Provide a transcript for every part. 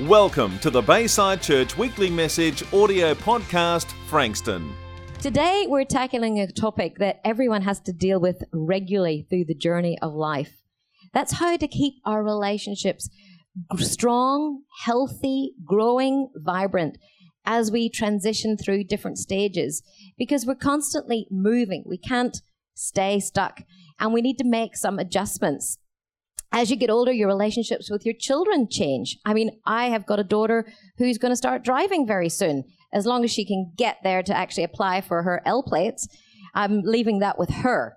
Welcome to the Bayside Church Weekly Message audio podcast, Frankston. Today, we're tackling a topic that everyone has to deal with regularly through the journey of life. That's how to keep our relationships strong, healthy, growing, vibrant as we transition through different stages because we're constantly moving. We can't stay stuck and we need to make some adjustments as you get older, your relationships with your children change. I mean, I have got a daughter who's going to start driving very soon. As long as she can get there to actually apply for her L plates, I'm leaving that with her.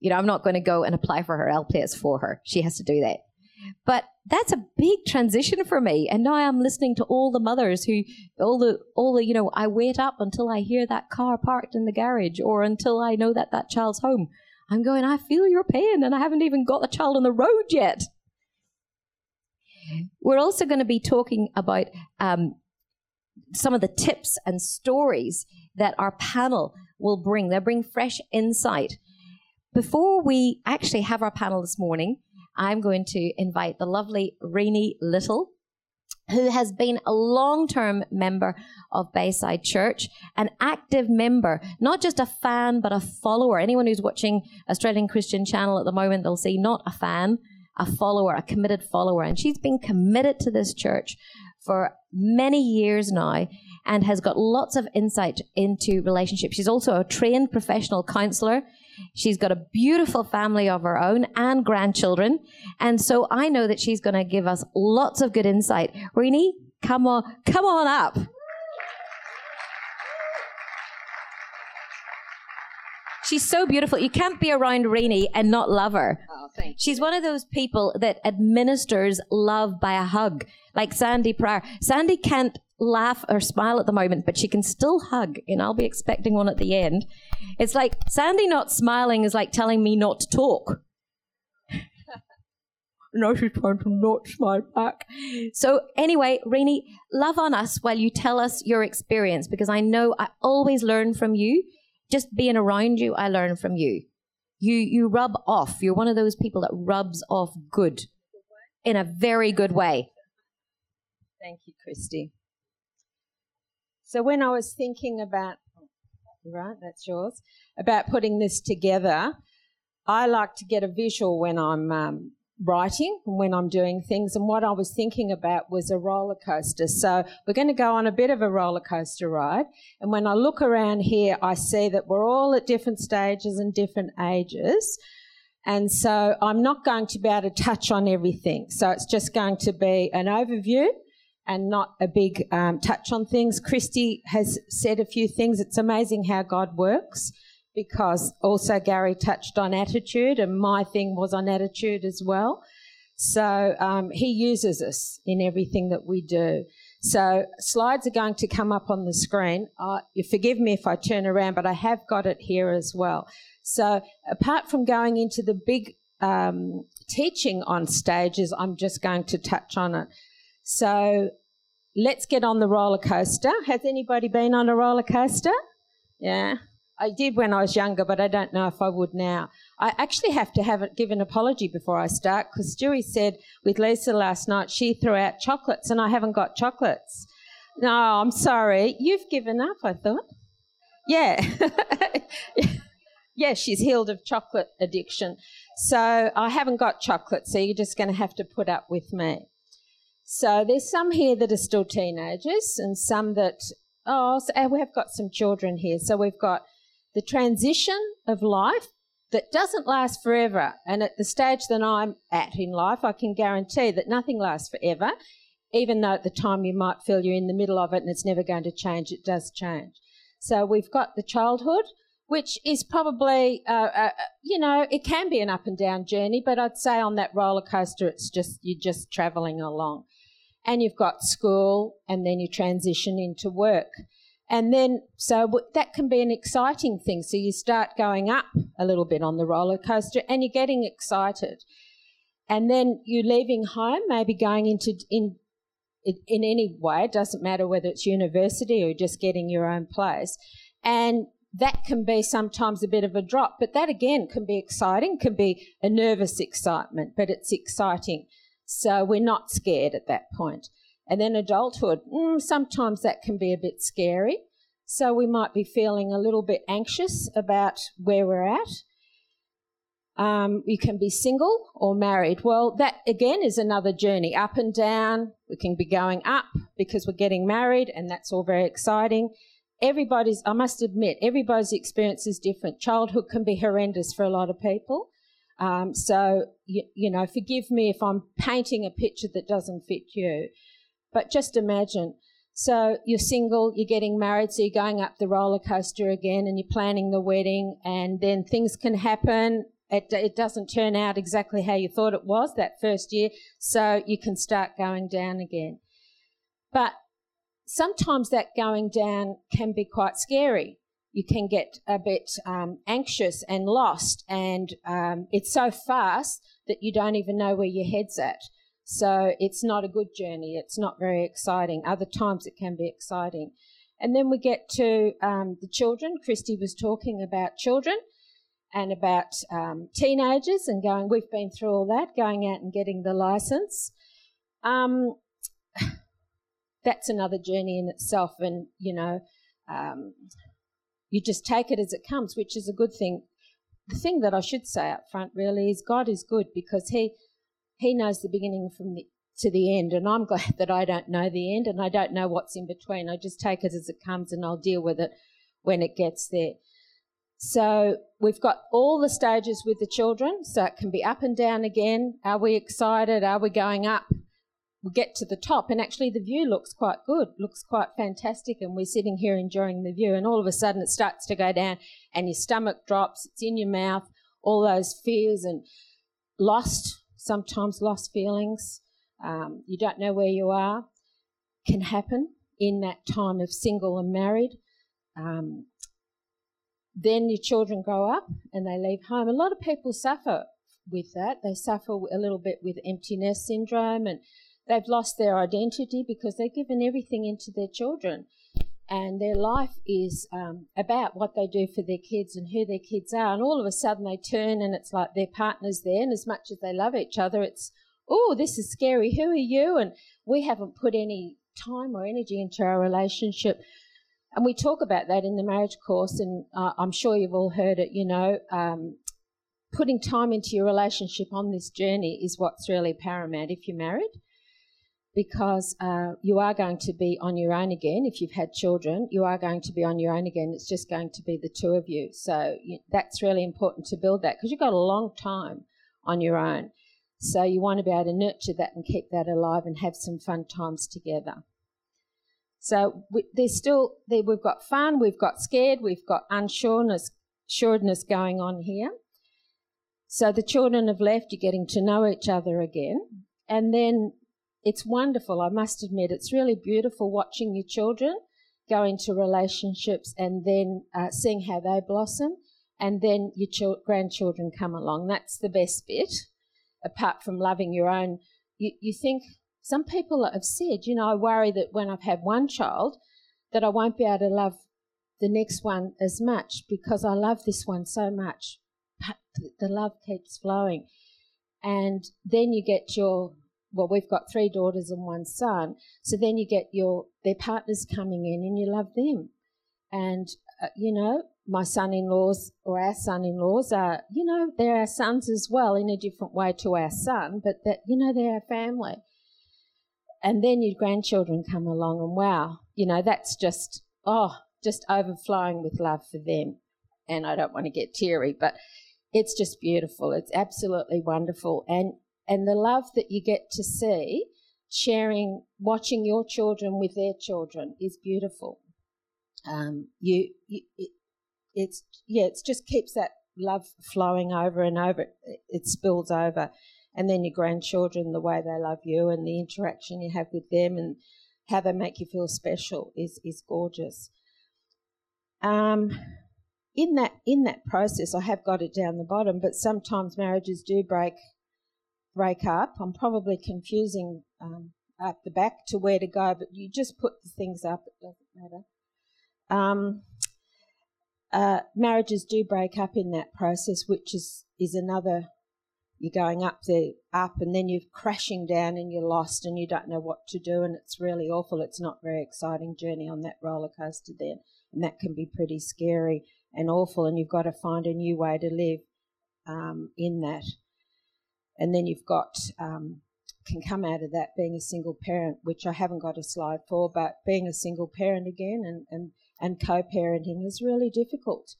You know, I'm not going to go and apply for her L plates for her. She has to do that. But that's a big transition for me. And now I'm listening to all the mothers who, all the, all the, you know, I wait up until I hear that car parked in the garage or until I know that that child's home. I'm going, I feel your pain, and I haven't even got the child on the road yet. We're also going to be talking about um, some of the tips and stories that our panel will bring. They'll bring fresh insight. Before we actually have our panel this morning, I'm going to invite the lovely Renee Little who has been a long term member of Bayside Church, an active member, not just a fan, but a follower. Anyone who's watching Australian Christian Channel at the moment, they'll see not a fan, a follower, a committed follower. And she's been committed to this church for many years now and has got lots of insight into relationships. She's also a trained professional counselor. She's got a beautiful family of her own and grandchildren. And so I know that she's going to give us lots of good insight. Renee, come on, come on up. She's so beautiful. You can't be around Renee and not love her. Oh, thank She's one of those people that administers love by a hug, like Sandy Pryor. Sandy can't laugh or smile at the moment, but she can still hug, and I'll be expecting one at the end. It's like Sandy not smiling is like telling me not to talk. no, she's trying to not smile back. So, anyway, Renee, love on us while you tell us your experience because I know I always learn from you. Just being around you, I learn from you. You, you rub off. You're one of those people that rubs off good in a very good way. Thank you, Christy. So when I was thinking about, right, that's yours, about putting this together, I like to get a visual when I'm um, writing when I'm doing things. And what I was thinking about was a roller coaster. So we're going to go on a bit of a roller coaster ride. And when I look around here, I see that we're all at different stages and different ages. And so I'm not going to be able to touch on everything. So it's just going to be an overview and not a big um, touch on things. Christy has said a few things. It's amazing how God works because also Gary touched on attitude, and my thing was on attitude as well. So um, he uses us in everything that we do. So slides are going to come up on the screen. Uh, you forgive me if I turn around, but I have got it here as well. So apart from going into the big um, teaching on stages, I'm just going to touch on it. So let's get on the roller coaster. Has anybody been on a roller coaster? Yeah. I did when I was younger, but I don't know if I would now. I actually have to have give an apology before I start because Stewie said with Lisa last night she threw out chocolates and I haven't got chocolates. No, I'm sorry. You've given up, I thought. Yeah. yeah, she's healed of chocolate addiction. So I haven't got chocolate, so you're just going to have to put up with me. So there's some here that are still teenagers and some that, oh, so we have got some children here. So we've got the transition of life that doesn't last forever. And at the stage that I'm at in life, I can guarantee that nothing lasts forever, even though at the time you might feel you're in the middle of it and it's never going to change, it does change. So we've got the childhood, which is probably, uh, uh, you know, it can be an up and down journey, but I'd say on that roller coaster, it's just, you're just traveling along and you've got school, and then you transition into work. And then, so that can be an exciting thing. So you start going up a little bit on the roller coaster and you're getting excited. And then you're leaving home, maybe going into, in, in any way, it doesn't matter whether it's university or just getting your own place. And that can be sometimes a bit of a drop, but that again can be exciting, can be a nervous excitement, but it's exciting. So we're not scared at that point. And then adulthood, mm, sometimes that can be a bit scary. So we might be feeling a little bit anxious about where we're at. Um, you can be single or married. Well, that again is another journey up and down. We can be going up because we're getting married, and that's all very exciting. Everybody's, I must admit, everybody's experience is different. Childhood can be horrendous for a lot of people. Um, so, you, you know, forgive me if I'm painting a picture that doesn't fit you. But just imagine. So you're single, you're getting married, so you're going up the roller coaster again and you're planning the wedding, and then things can happen it, it doesn't turn out exactly how you thought it was that first year, so you can start going down again. But sometimes that going down can be quite scary. You can get a bit um, anxious and lost, and um, it's so fast that you don't even know where your head's at. So it's not a good journey. It's not very exciting. Other times it can be exciting. And then we get to um, the children. Christy was talking about children and about um, teenagers and going, we've been through all that, going out and getting the license. Um, that's another journey in itself, and you know, um, you just take it as it comes, which is a good thing. The thing that I should say up front really is God is good because He He knows the beginning from the to the end, and I'm glad that I don't know the end and I don't know what's in between. I just take it as it comes, and I'll deal with it when it gets there. So we've got all the stages with the children, so it can be up and down again. Are we excited? Are we going up? We get to the top, and actually the view looks quite good, looks quite fantastic, and we're sitting here enjoying the view, and all of a sudden it starts to go down, and your stomach drops, it's in your mouth, all those fears and lost, sometimes lost feelings. Um, you don't know where you are, can happen in that time of single and married. Um, then your children grow up and they leave home. A lot of people suffer with that. They suffer a little bit with emptiness syndrome and they've lost their identity because they've given everything into their children. And their life is um, about what they do for their kids and who their kids are. And all of a sudden they turn and it's like their partner's there. And as much as they love each other, it's, oh, this is scary. Who are you? And we haven't put any time or energy into our relationship. And we talk about that in the marriage course, and uh, I'm sure you've all heard it, you know. Um, putting time into your relationship on this journey is what's really paramount if you're married, because uh, you are going to be on your own again. If you've had children, you are going to be on your own again. It's just going to be the two of you. So you, that's really important to build that because you've got a long time on your own. So you want to be able to nurture that and keep that alive and have some fun times together. So we, there's still there, we've got fun, we've got scared, we've got unsureness, sureness going on here. So the children have left, you're getting to know each other again, and then it's wonderful. I must admit, it's really beautiful watching your children go into relationships and then uh, seeing how they blossom, and then your ch- grandchildren come along. That's the best bit, apart from loving your own. You, you think some people have said, you know, I worry that when I've had one child, that I won't be able to love the next one as much because I love this one so much. But the love keeps flowing. And then you get your, well, we've got three daughters and one son. So then you get your, their partners coming in and you love them. And, uh, you know, my son in laws or our son in laws are, you know, they're our sons as well in a different way to our son, but that, you know, they're our family and then your grandchildren come along and wow you know that's just oh just overflowing with love for them and i don't want to get teary but it's just beautiful it's absolutely wonderful and and the love that you get to see sharing watching your children with their children is beautiful. Um, you, you it, it's yeah it just keeps that love flowing over and over. It, it spills over. And then your grandchildren, the way they love you and the interaction you have with them and how they make you feel special is is gorgeous. Um, in that in that process, I have got it down the bottom, but sometimes marriages do break break up. I'm probably confusing um, at the back to where to go, but you just put the things up. It doesn't matter. Um, uh, marriages do break up in that process, which is is another you're going up the up and then you're crashing down and you're lost and you don't know what to do and it's really awful. It's not a very exciting journey on that roller coaster then. And that can be pretty scary and awful and you've got to find a new way to live um, in that. And then you've got um, can come out of that being a single parent, which I haven't got a slide for, but being a single parent again and, and, and co parenting is really difficult.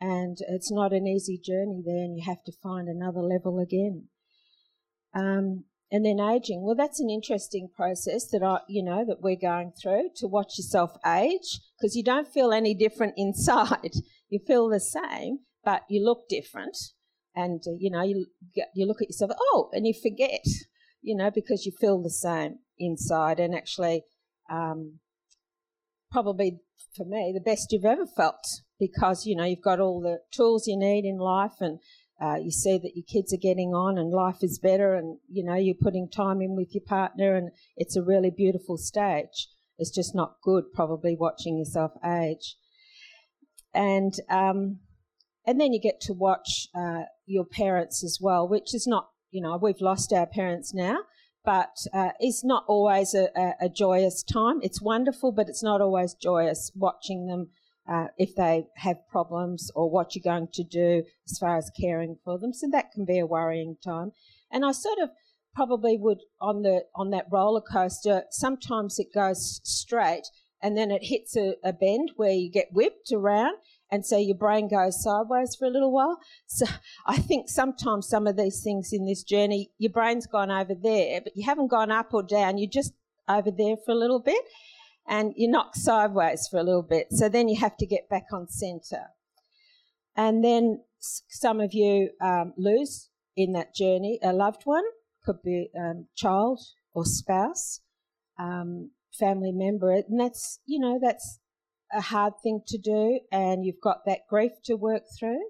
And it's not an easy journey there, and you have to find another level again. Um, and then aging, well, that's an interesting process that I, you know, that we're going through to watch yourself age because you don't feel any different inside. You feel the same, but you look different, and uh, you know, you you look at yourself, oh, and you forget you know, because you feel the same inside. And actually um, probably for me the best you've ever felt because you know you've got all the tools you need in life and uh, you see that your kids are getting on and life is better and you know you're putting time in with your partner and it's a really beautiful stage. It's just not good probably watching yourself age. And um, and then you get to watch uh, your parents as well which is not you know, we've lost our parents now, but uh, it's not always a, a, a, joyous time. It's wonderful, but it's not always joyous watching them uh, if they have problems or what you're going to do as far as caring for them. So that can be a worrying time. And I sort of probably would on the on that roller coaster. Sometimes it goes straight and then it hits a, a bend where you get whipped around and so your brain goes sideways for a little while. So I think sometimes some of these things in this journey, your brain's gone over there, but you haven't gone up or down. You're just over there for a little bit, and you knock sideways for a little bit. So then you have to get back on centre, and then some of you um, lose in that journey a loved one, could be um, child or spouse, um, family member, and that's you know that's a hard thing to do, and you've got that grief to work through,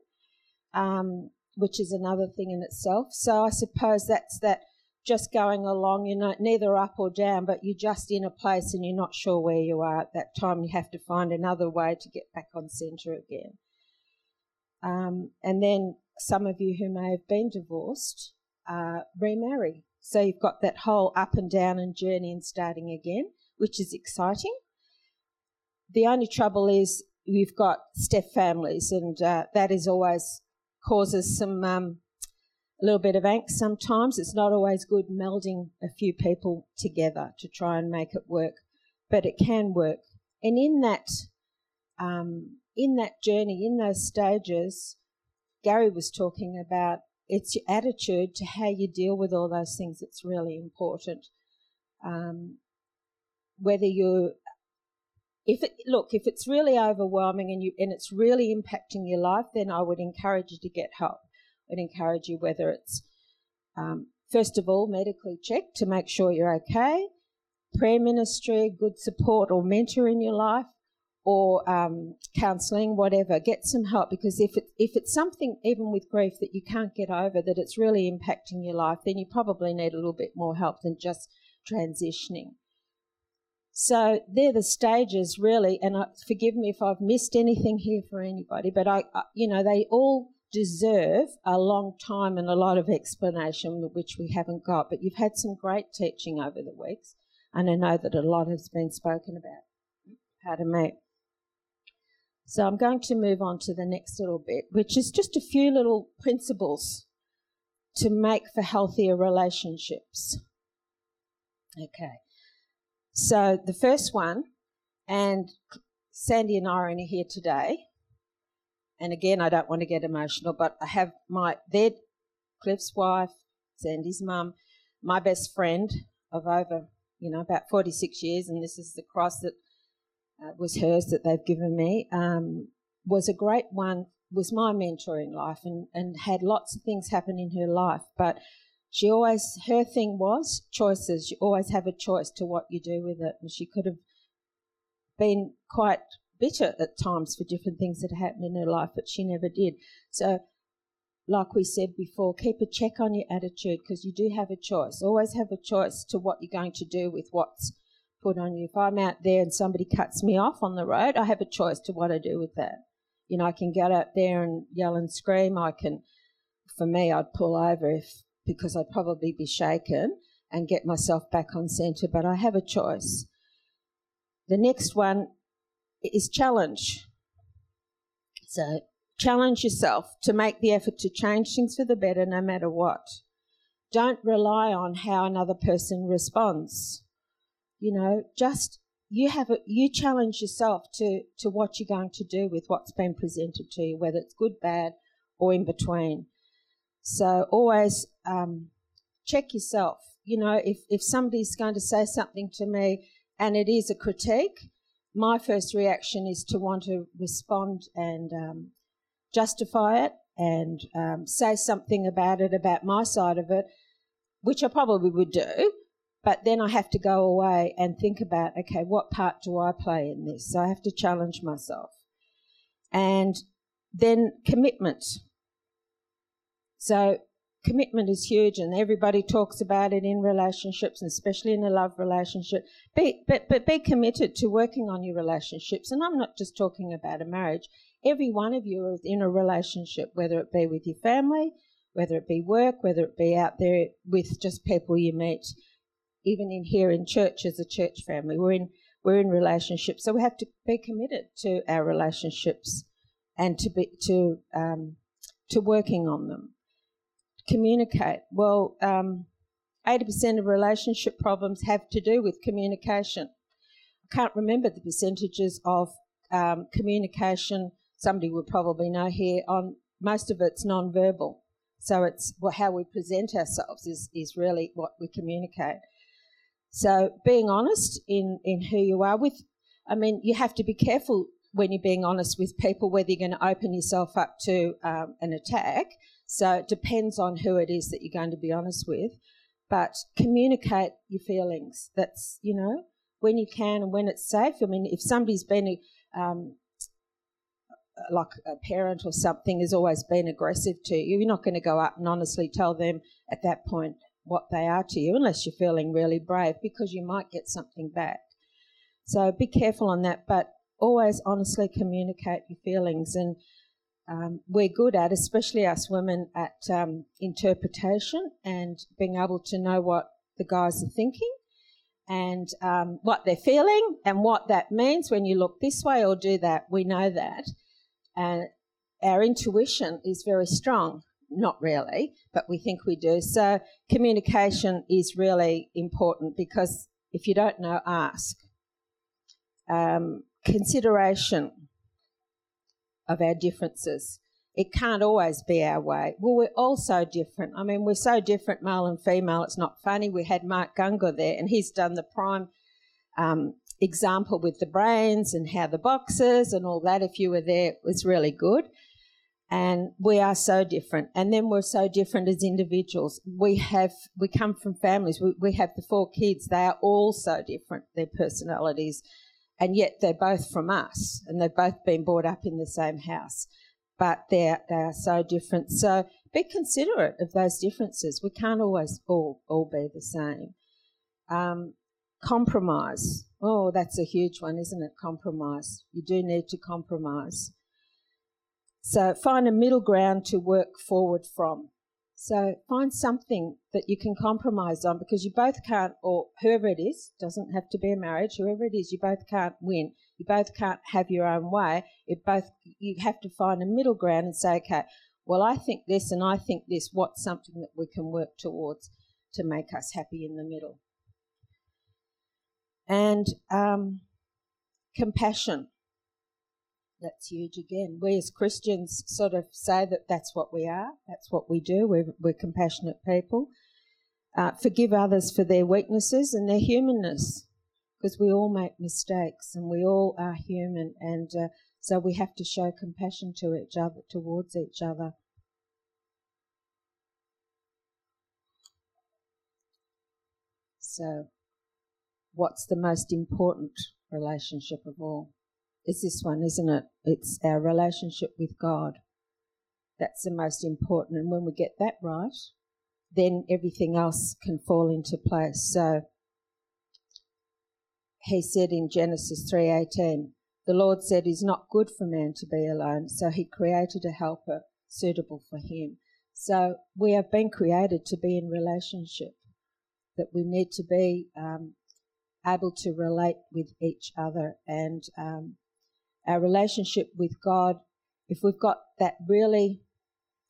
um, which is another thing in itself. So I suppose that's that just going along, you know, neither up or down, but you're just in a place and you're not sure where you are at that time. You have to find another way to get back on centre again. Um, and then some of you who may have been divorced uh, remarry. So you've got that whole up and down and journey and starting again, which is exciting. The only trouble is we've got step families, and uh, that is always causes some um, a little bit of angst sometimes. It's not always good melding a few people together to try and make it work, but it can work. And in that um, in that journey, in those stages, Gary was talking about it's your attitude to how you deal with all those things that's really important. Um, whether you're if it look if it's really overwhelming and you and it's really impacting your life then i would encourage you to get help. I'd encourage you whether it's um, first of all medically checked to make sure you're okay prayer ministry good support or mentor in your life or um, counselling whatever. Get some help because if it, if it's something even with grief that you can't get over that it's really impacting your life then you probably need a little bit more help than just transitioning so they're the stages, really. And I, forgive me if I've missed anything here for anybody, but I, I, you know, they all deserve a long time and a lot of explanation, which we haven't got. But you've had some great teaching over the weeks, and I know that a lot has been spoken about. Pardon me. So I'm going to move on to the next little bit, which is just a few little principles to make for healthier relationships. Okay. So the first one, and Sandy and I are here today. And again, I don't want to get emotional, but I have my their Cliff's wife, Sandy's mum, my best friend of over you know about 46 years, and this is the cross that uh, was hers that they've given me. Um, was a great one. Was my mentor in life, and and had lots of things happen in her life, but she always her thing was choices. You always have a choice to what you do with it, and she could have been quite bitter at times for different things that happened in her life, but she never did. So, like we said before, keep a check on your attitude because you do have a choice. Always have a choice to what you're going to do with what's put on you. If I'm out there and somebody cuts me off on the road, I have a choice to what I do with that. You know, I can get out there and yell and scream. I can, for me, I'd pull over if because I'd probably be shaken and get myself back on centre, but I have a choice. The next one is challenge. So challenge yourself to make the effort to change things for the better no matter what. Don't rely on how another person responds. You know, just you have a, you challenge yourself to to what you're going to do with what's been presented to you, whether it's good, bad, or in between. So always um, check yourself. You know, if if somebody's going to say something to me and it is a critique, my first reaction is to want to respond and um, justify it and um, say something about it, about my side of it, which I probably would do. But then I have to go away and think about, okay, what part do I play in this? So I have to challenge myself. And then commitment. So commitment is huge and everybody talks about it in relationships and especially in a love relationship. Be, but, but be committed to working on your relationships. And i'm not just talking about a marriage. Every one of you is in a relationship whether it be with your family whether it be work whether it be out there with just people you meet. Even in here in church as a church family we're in we're in relationships. So we have to be committed to our relationships and to be to um, to working on them communicate. Well, um, 80% of relationship problems have to do with communication. I can't remember the percentages of um, communication. Somebody would probably know here. On most of it's non-verbal, so it's well, how we present ourselves is is really what we communicate. So being honest in in who you are with, I mean, you have to be careful when you're being honest with people whether you're going to open yourself up to um, an attack so it depends on who it is that you're going to be honest with. But communicate your feelings. That's, you know, when you can and when it's safe. I mean, if somebody's been um, like a parent or something has always been aggressive to you, you're not going to go up and honestly tell them at that point what they are to you unless you're feeling really brave because you might get something back. So be careful on that, but always honestly communicate your feelings. And um, we're good at, especially us women, at um, interpretation and being able to know what the guys are thinking and um, what they're feeling and what that means when you look this way or do that. We know that. And our intuition is very strong. Not really, but we think we do. So communication is really important because if you don't know, ask. Um, consideration of our differences. It can't always be our way. Well, we're all so different. I mean, we're so different, male and female. It's not funny. We had Mark Gungor there, and he's done the prime um, example with the brains and how the boxes and all that. If you were there, it was really good. And we are so different. And then we're so different as individuals. We have, we come from families. We, we have the four kids. They are all so different, their personalities and yet they're both from us and they've both been brought up in the same house but they're, they are so different. So be considerate of those differences. We can't always all, all be the same. Um, compromise. Oh that's a huge one isn't it? Compromise. You do need to compromise. So find a middle ground to work forward from so find something that you can compromise on because you both can't, or whoever it is, doesn't have to be a marriage, whoever it is, you both can't win. You both can't have your own way. It both you have to find a middle ground and say, okay, well I think this and I think this. What's something that we can work towards to make us happy in the middle? And um, compassion that's huge again. We as Christians sort of say that that's what we are, that's what we do, we're, we're compassionate people. Uh, forgive others for their weaknesses and their humanness, because we all make mistakes and we all are human, and uh, so we have to show compassion to each other, towards each other. So, what's the most important relationship of all? Is this one, isn't it? It's our relationship with God. That's the most important. And when we get that right, then everything else can fall into place. So he said in Genesis 3:18, the Lord said, "It's not good for man to be alone, so he created a helper suitable for him." So we have been created to be in relationship, that we need to be um, able to relate with each other. And um, our relationship with God, if we've got that really,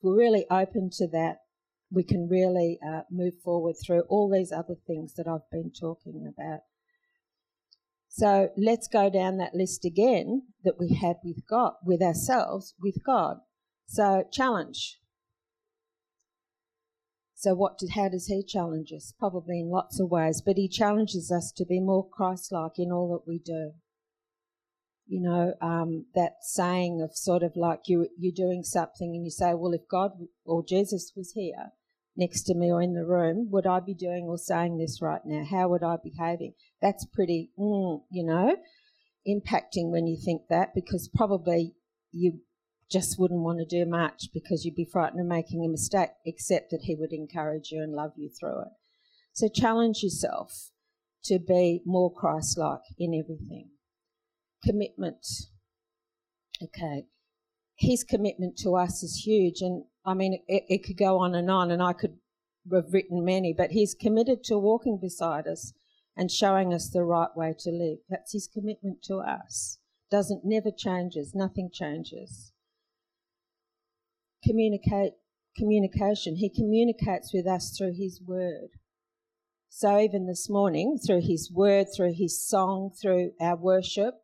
we're really open to that, we can really uh, move forward through all these other things that I've been talking about. So let's go down that list again that we had with God, with ourselves, with God. So challenge. So what did, how does he challenge us? Probably in lots of ways, but he challenges us to be more Christ-like in all that we do. You know, um, that saying of sort of like you, you're doing something and you say, well, if God or Jesus was here, next to me or in the room, would I be doing or saying this right now? How would I be behaving? That's pretty, mm, you know, impacting when you think that because probably you just wouldn't want to do much because you'd be frightened of making a mistake, except that he would encourage you and love you through it. So challenge yourself to be more Christ like in everything. Commitment. Okay. His commitment to us is huge, and I mean, it, it could go on and on, and I could have written many, but he's committed to walking beside us and showing us the right way to live. That's his commitment to us. Doesn't never changes, nothing changes. Communicate communication. He communicates with us through his word. So even this morning, through his word, through his song, through our worship,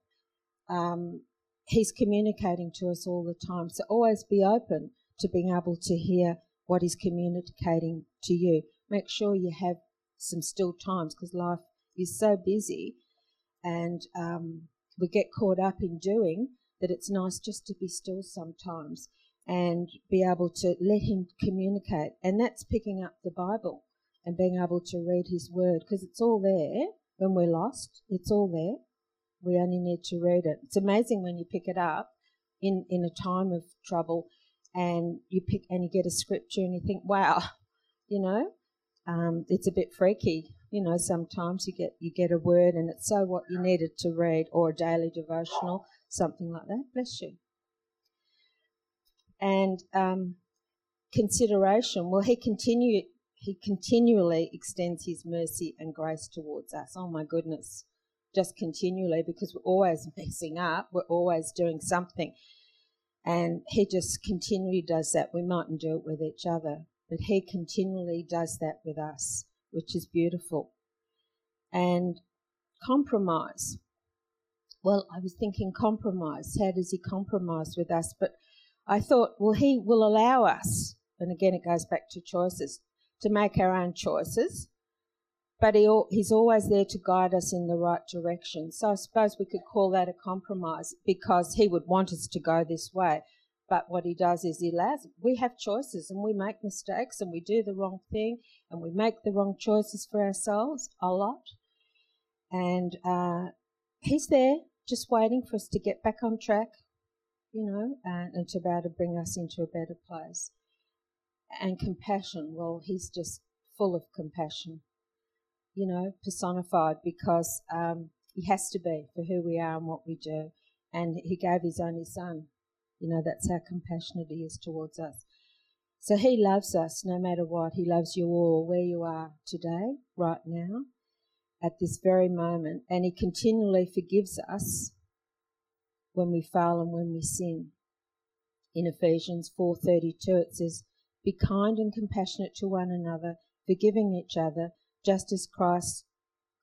um, he's communicating to us all the time. So always be open to being able to hear what he's communicating to you. Make sure you have some still times because life is so busy and um, we get caught up in doing that it's nice just to be still sometimes and be able to let him communicate. And that's picking up the Bible and being able to read his word because it's all there when we're lost. It's all there. We only need to read it. It's amazing when you pick it up in, in a time of trouble and you pick and you get a scripture and you think, wow, you know, um, it's a bit freaky. You know, sometimes you get you get a word and it's so what you needed to read or a daily devotional, something like that. Bless you. And um, consideration. Well, he continue he continually extends his mercy and grace towards us. Oh my goodness, just continually because we're always messing up. We're always doing something. And he just continually does that. We mightn't do it with each other, but he continually does that with us, which is beautiful. And compromise. Well, I was thinking compromise. How does he compromise with us? But I thought, well, he will allow us, and again it goes back to choices, to make our own choices but he, he's always there to guide us in the right direction. So I suppose we could call that a compromise because he would want us to go this way. But what he does is he allows, we have choices and we make mistakes and we do the wrong thing and we make the wrong choices for ourselves a lot. And uh, he's there just waiting for us to get back on track, you know, and, and to be able to bring us into a better place. And compassion, well, he's just full of compassion you know, personified because um, he has to be for who we are and what we do. And he gave his only son. You know, that's how compassionate he is towards us. So he loves us no matter what. He loves you all where you are today, right now, at this very moment. And he continually forgives us when we fail and when we sin. In Ephesians 4:32 it says, "Be kind and compassionate to one another, forgiving each other, just as Christ,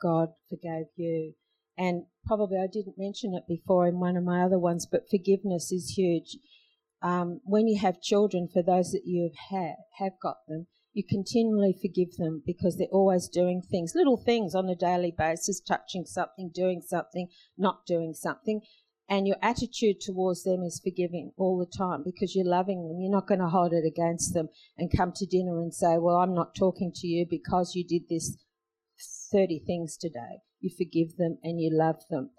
God, forgave you. And probably I didn't mention it before in one of my other ones, but forgiveness is huge. Um, when you have children, for those that you have had, have got them, you continually forgive them because they're always doing things, little things on a daily basis, touching something, doing something, not doing something. And your attitude towards them is forgiving all the time because you're loving them. You're not going to hold it against them and come to dinner and say, Well, I'm not talking to you because you did this 30 things today. You forgive them and you love them.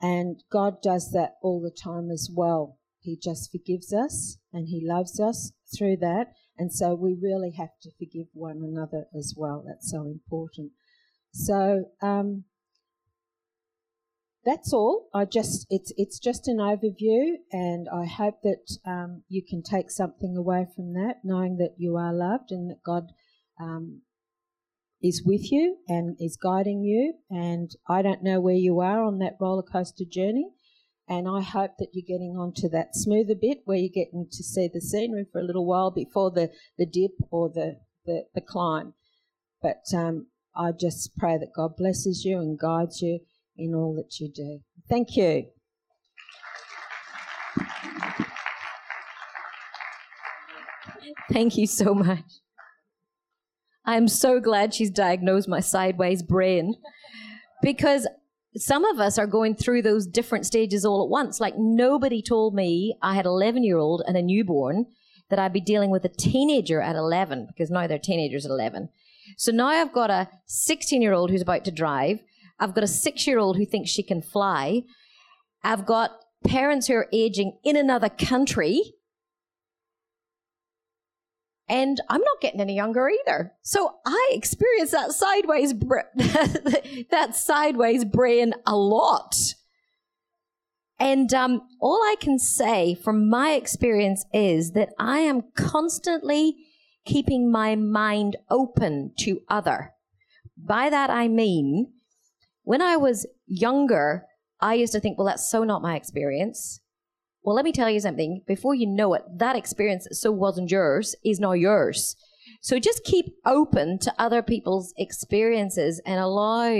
And God does that all the time as well. He just forgives us and He loves us through that. And so we really have to forgive one another as well. That's so important. So, um, that's all. I just it's it's just an overview, and I hope that um, you can take something away from that, knowing that you are loved and that God um, is with you and is guiding you. And I don't know where you are on that roller coaster journey, and I hope that you're getting onto that smoother bit where you're getting to see the scenery for a little while before the the dip or the the, the climb. But um, I just pray that God blesses you and guides you in all that you do. Thank you. Thank you so much. I'm so glad she's diagnosed my sideways brain because some of us are going through those different stages all at once. Like nobody told me I had an 11 year old and a newborn that I'd be dealing with a teenager at 11 because now they're teenagers at 11. So now I've got a 16 year old who's about to drive. I've got a six year old who thinks she can fly. I've got parents who are aging in another country. And I'm not getting any younger either. So I experience that sideways, that sideways brain a lot. And um, all I can say from my experience is that I am constantly keeping my mind open to other. By that I mean when I was younger, I used to think, well, that's so not my experience. Well, let me tell you something. Before you know it, that experience that so wasn't yours is now yours. So just keep open to other people's experiences and allow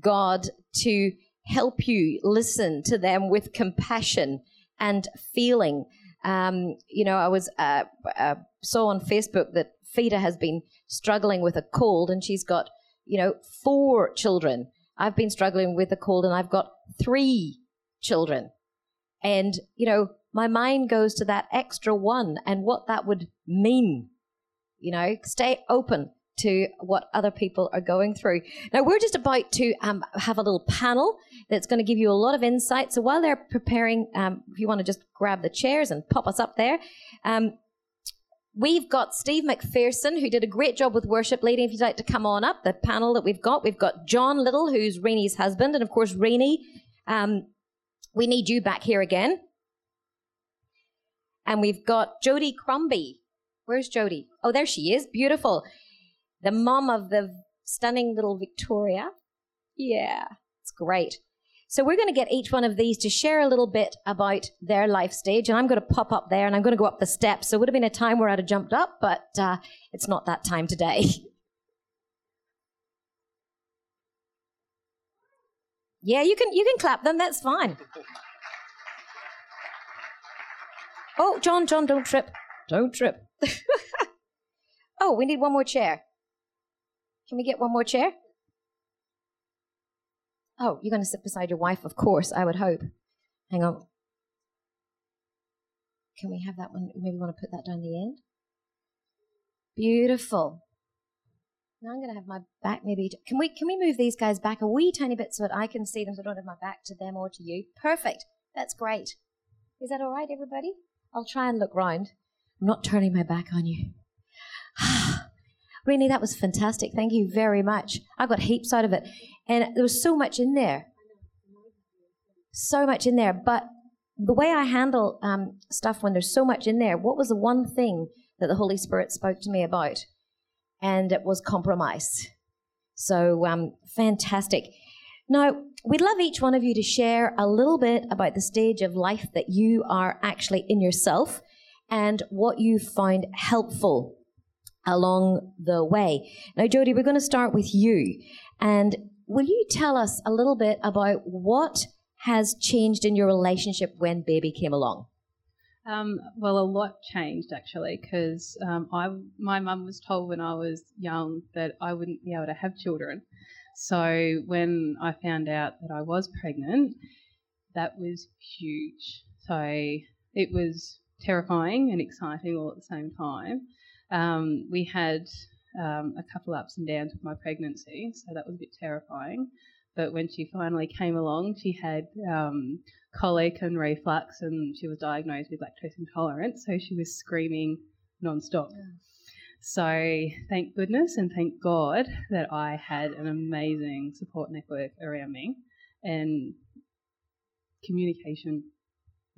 God to help you listen to them with compassion and feeling. Um, you know, I was uh, uh, saw on Facebook that Fida has been struggling with a cold, and she's got you know four children I've been struggling with a cold and I've got three children. And, you know, my mind goes to that extra one and what that would mean. You know, stay open to what other people are going through. Now, we're just about to um, have a little panel that's going to give you a lot of insight. So while they're preparing, um, if you want to just grab the chairs and pop us up there, um, We've got Steve McPherson, who did a great job with worship leading. If you'd like to come on up, the panel that we've got, we've got John Little, who's Renee's husband, and of course, Rainie, um, we need you back here again. And we've got Jody Crombie. Where's Jody? Oh, there she is. Beautiful. The mom of the stunning little Victoria. Yeah, it's great. So we're going to get each one of these to share a little bit about their life stage, and I'm going to pop up there and I'm going to go up the steps. So it would have been a time where I'd have jumped up, but uh, it's not that time today. yeah, you can you can clap them. That's fine. Oh, John, John, don't trip. Don't trip. oh, we need one more chair. Can we get one more chair? Oh, you're going to sit beside your wife, of course, I would hope. Hang on. Can we have that one? Maybe want to put that down the end. Beautiful. Now I'm going to have my back maybe. To, can we can we move these guys back a wee tiny bit so that I can see them, so I don't have my back to them or to you? Perfect. That's great. Is that all right, everybody? I'll try and look round. I'm not turning my back on you. Renee, that was fantastic. Thank you very much. I got heaps out of it. And there was so much in there. So much in there. But the way I handle um, stuff when there's so much in there, what was the one thing that the Holy Spirit spoke to me about? And it was compromise. So um, fantastic. Now, we'd love each one of you to share a little bit about the stage of life that you are actually in yourself and what you find helpful along the way. Now, Jody, we're going to start with you. And will you tell us a little bit about what has changed in your relationship when baby came along? Um, well, a lot changed actually because um, I my mum was told when I was young that I wouldn't be able to have children. So when I found out that I was pregnant, that was huge. So it was terrifying and exciting all at the same time. Um, we had um, a couple ups and downs with my pregnancy, so that was a bit terrifying. But when she finally came along, she had um, colic and reflux, and she was diagnosed with lactose intolerance, so she was screaming non-stop. Yeah. So thank goodness and thank God that I had an amazing support network around me, and communication.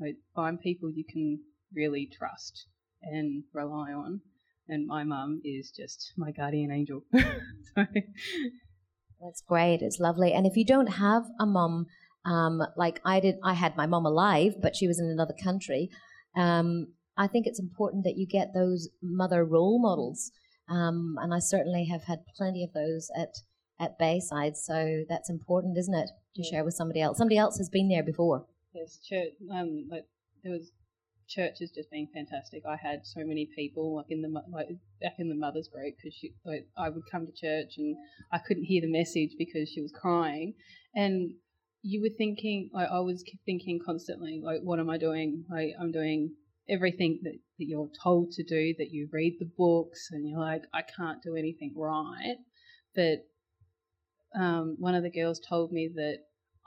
Like, find people you can really trust and rely on. And my mum is just my guardian angel. so. That's great. It's lovely. And if you don't have a mum, um, like I did, I had my mum alive, but she was in another country. Um, I think it's important that you get those mother role models. Um, and I certainly have had plenty of those at at Bayside. So that's important, isn't it, to Yeah. share with somebody else? Somebody else has been there before. Yes, church. Um, like there was church has just been fantastic. I had so many people like in the like back in the mothers group because like I would come to church and I couldn't hear the message because she was crying, and you were thinking like I was thinking constantly like what am I doing? Like I'm doing everything that, that you're told to do. That you read the books and you're like I can't do anything right, but um, one of the girls told me that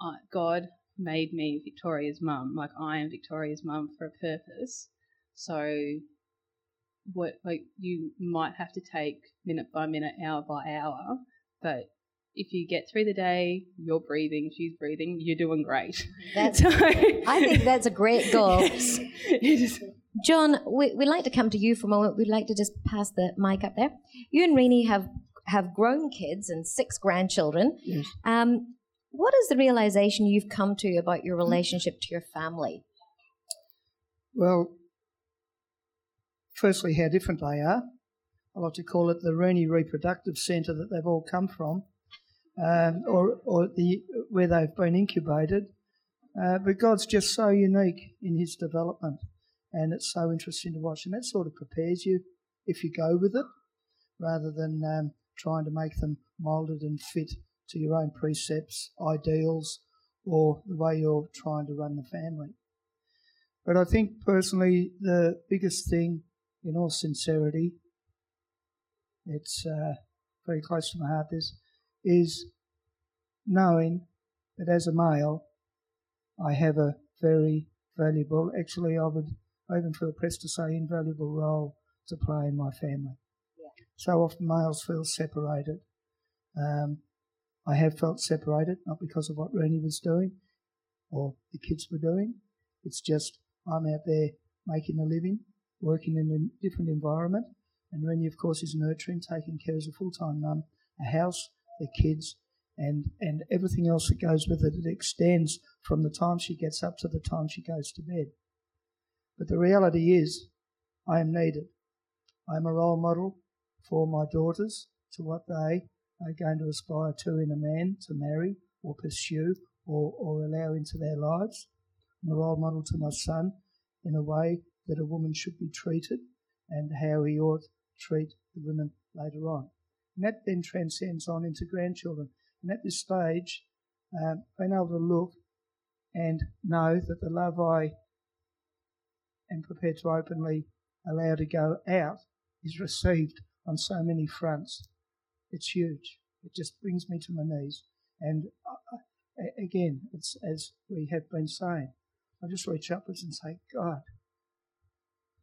uh, God made me Victoria's mum. Like I am Victoria's mum for a purpose. So what like you might have to take minute by minute, hour by hour, but if you get through the day, you're breathing, she's breathing, you're doing great. That's- So- I think that's a great goal. John, we, we'd like to come to you for a moment. We'd like to just pass the mic up there. You and Renee have, have grown kids and six grandchildren. Yes. Um, what is the realization you've come to about your relationship to your family? Well, firstly, how different they are. I like to call it the Renee Reproductive Centre that they've all come from, um, or, or the where they've been incubated. Uh, but God's just so unique in His development, and it's so interesting to watch. And that sort of prepares you if you go with it, rather than um, trying to make them moulded and fit to your own precepts, ideals, or the way you're trying to run the family. But I think personally, the biggest thing, in all sincerity, it's uh, very close to my heart. This is knowing that as a male, I have a very valuable, actually, I would I even feel pressed to say invaluable role to play in my family. So often males feel separated. Um, I have felt separated, not because of what Renee was doing or the kids were doing. It's just I'm out there making a living, working in a different environment, and Renee, of course, is nurturing, taking care as a full-time mum, a house, the kids, and and everything else that goes with it. It extends from the time she gets up to the time she goes to bed. But the reality is, I am needed. I am a role model for my daughters to what they are going to aspire to in a man to marry or pursue or, or allow into their lives. I'm a role model to my son in a way that a woman should be treated and how he ought to treat the women later on. And that then transcends on into grandchildren. And at this stage, um, being able to look and know that the love I am prepared to openly allow to go out is received on so many fronts. It's huge. It just brings me to my knees. And uh, again, it's as we have been saying, I just reach upwards and say, God,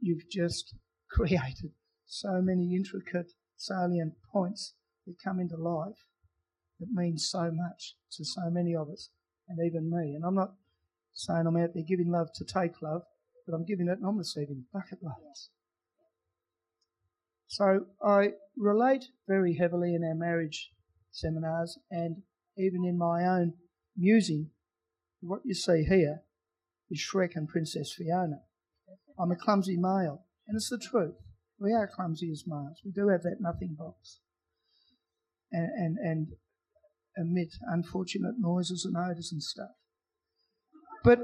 you've just created so many intricate, salient points that come into life that mean so much to so many of us, and even me. And I'm not saying I'm out there giving love to take love, but I'm giving it and I'm receiving bucket loads. So I relate very heavily in our marriage seminars and even in my own musing. What you see here is Shrek and Princess Fiona. I'm a clumsy male, and it's the truth. We are clumsy as males. We do have that nothing box, and and, and emit unfortunate noises and odours and stuff. But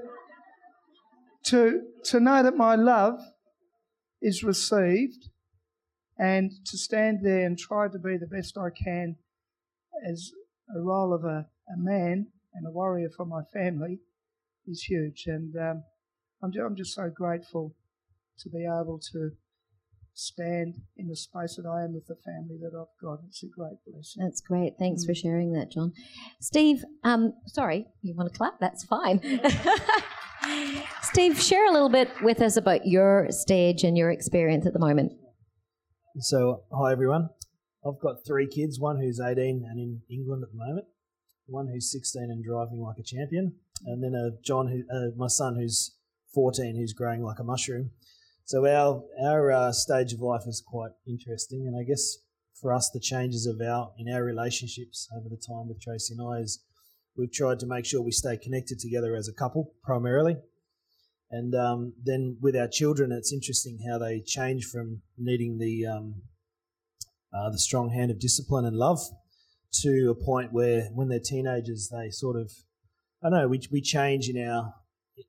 to to know that my love is received, and to stand there and try to be the best I can as a role of a, a man and a warrior for my family is huge. And um, I'm, ju- I'm just so grateful to be able to stand in the space that I am with the family that I've got. It's a great blessing. That's great. Thanks Mm. for sharing that, John. Steve, um, sorry, you want to clap? That's fine. Steve, share a little bit with us about your stage and your experience at the moment. So, hi everyone. I've got three kids one who's 18 and in England at the moment, one who's 16 and driving like a champion, and then a John, who, uh, my son, who's 14, who's growing like a mushroom. So our our uh, stage of life is quite interesting, and I guess for us the changes of our in our relationships over the time with Tracy and I is we've tried to make sure we stay connected together as a couple primarily, and um, then with our children, it's interesting how they change from needing the um, uh, the strong hand of discipline and love to a point where when they're teenagers, they sort of I don't know we we change in our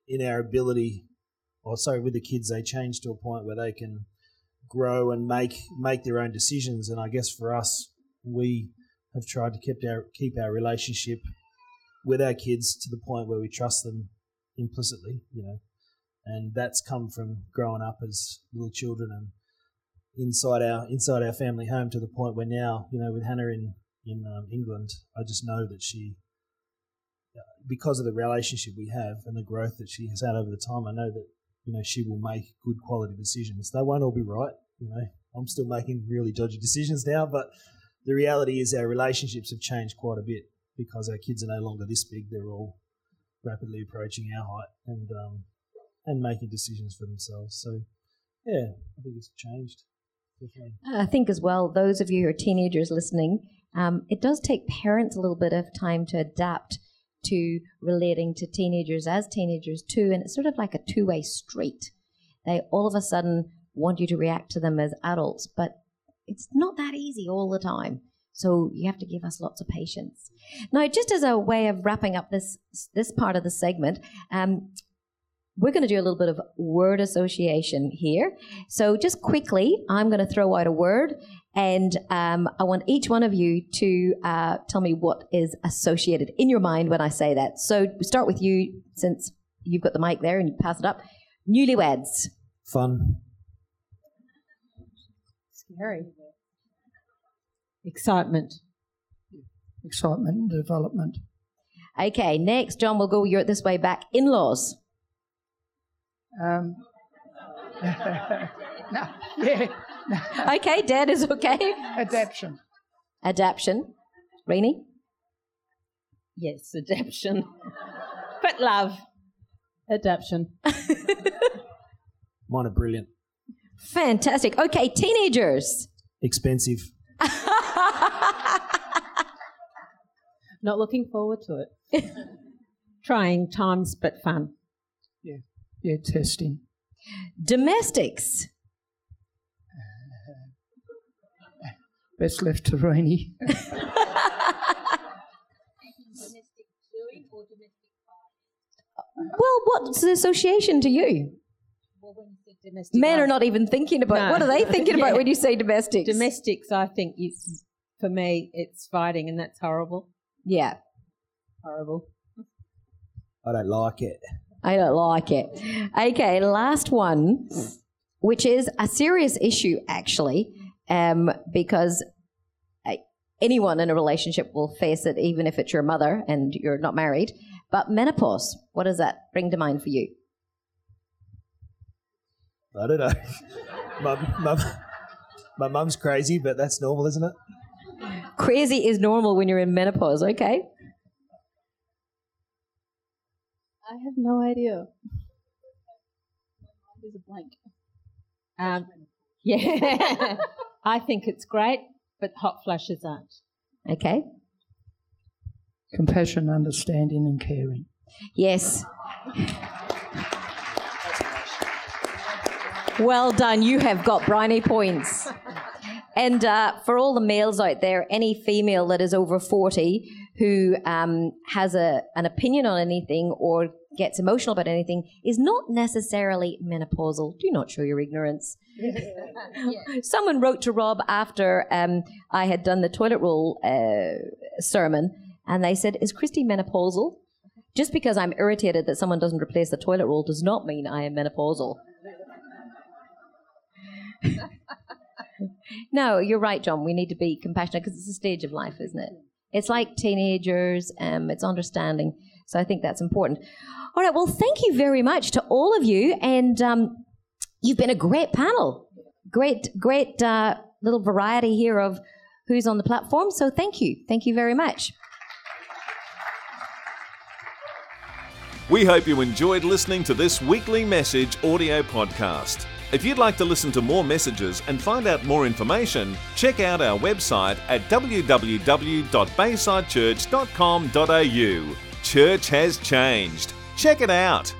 in our ability, or sorry, with the kids, they change to a point where they can grow and make make their own decisions. And I guess for us, we have tried to keep our keep our relationship with our kids to the point where we trust them implicitly, you know, and that's come from growing up as little children and inside our inside our family home to the point where now, you know, with Hannah in in um, England, I just know that she, because of the relationship we have and the growth that she has had over the time, I know that you know she will make good quality decisions. They won't all be right, you know. I'm still making really dodgy decisions now, but the reality is our relationships have changed quite a bit because our kids are no longer this big. They're all rapidly approaching our height and um, and making decisions for themselves. So, yeah, I think it's changed. Definitely. I think as well, those of you who are teenagers listening, um, it does take parents a little bit of time to adapt to relating to teenagers as teenagers too, and it's sort of like a two-way street. They all of a sudden want you to react to them as adults, but it's not that easy all the time. So you have to give us lots of patience. Now, just as a way of wrapping up this this part of the segment, um, we're going to do a little bit of word association here. So just quickly, I'm going to throw out a word, and um, I want each one of you to uh, tell me what is associated in your mind when I say that. So we start with you, since you've got the mic there and you pass it up. Newlyweds. Fun. Scary. Excitement. Excitement and development. Okay, next, John, we'll go you're this way back. In laws. Um, no, yeah, no, Okay, Dad is okay. adaptation. Adaption. Renee? Yes, adaptation. but love. Adaption. Mine are brilliant. Fantastic. Okay, teenagers. Expensive. Not looking forward to it. Trying times, but fun. Yeah, testing. Domestics. Best left to Renee. Well, what's the association to you? Men are not even thinking about No. what are they thinking Yeah. about when you say domestics? Domestics, I think, you, for me, it's fighting, and that's horrible. yeah, Horrible. I don't like it. I don't like it. Okay, last one, which is a serious issue actually, um, because uh, anyone in a relationship will face it, even if it's your mother and you're not married. But menopause, what does that bring to mind for you? I don't know. my, my, my mum's crazy, but that's normal, isn't it? Crazy is normal when you're in menopause. Okay. I have no idea. There's a blank. Um, yeah. I think it's great, but hot flushes aren't. Okay. Compassion, understanding, and caring. Yes. Well done. You have got briny points. And uh, for all the males out there, any female that is over 40 who um, has a, an opinion on anything or gets emotional about anything is not necessarily menopausal. Do not show your ignorance. Someone wrote to Rob after um, I had done the toilet roll uh, sermon, and they said, Is Christy menopausal? Just because I'm irritated that someone doesn't replace the toilet roll does not mean I am menopausal. no, you're right, John. We need to be compassionate because it's a stage of life, isn't it? It's like teenagers, um, it's understanding. So I think that's important. All right, well, thank you very much to all of you. And um, you've been a great panel. Great, great uh, little variety here of who's on the platform. So thank you. Thank you very much. We hope you enjoyed listening to this weekly message audio podcast. If you'd like to listen to more messages and find out more information, check out our website at www.baysidechurch.com.au. Church has changed. Check it out.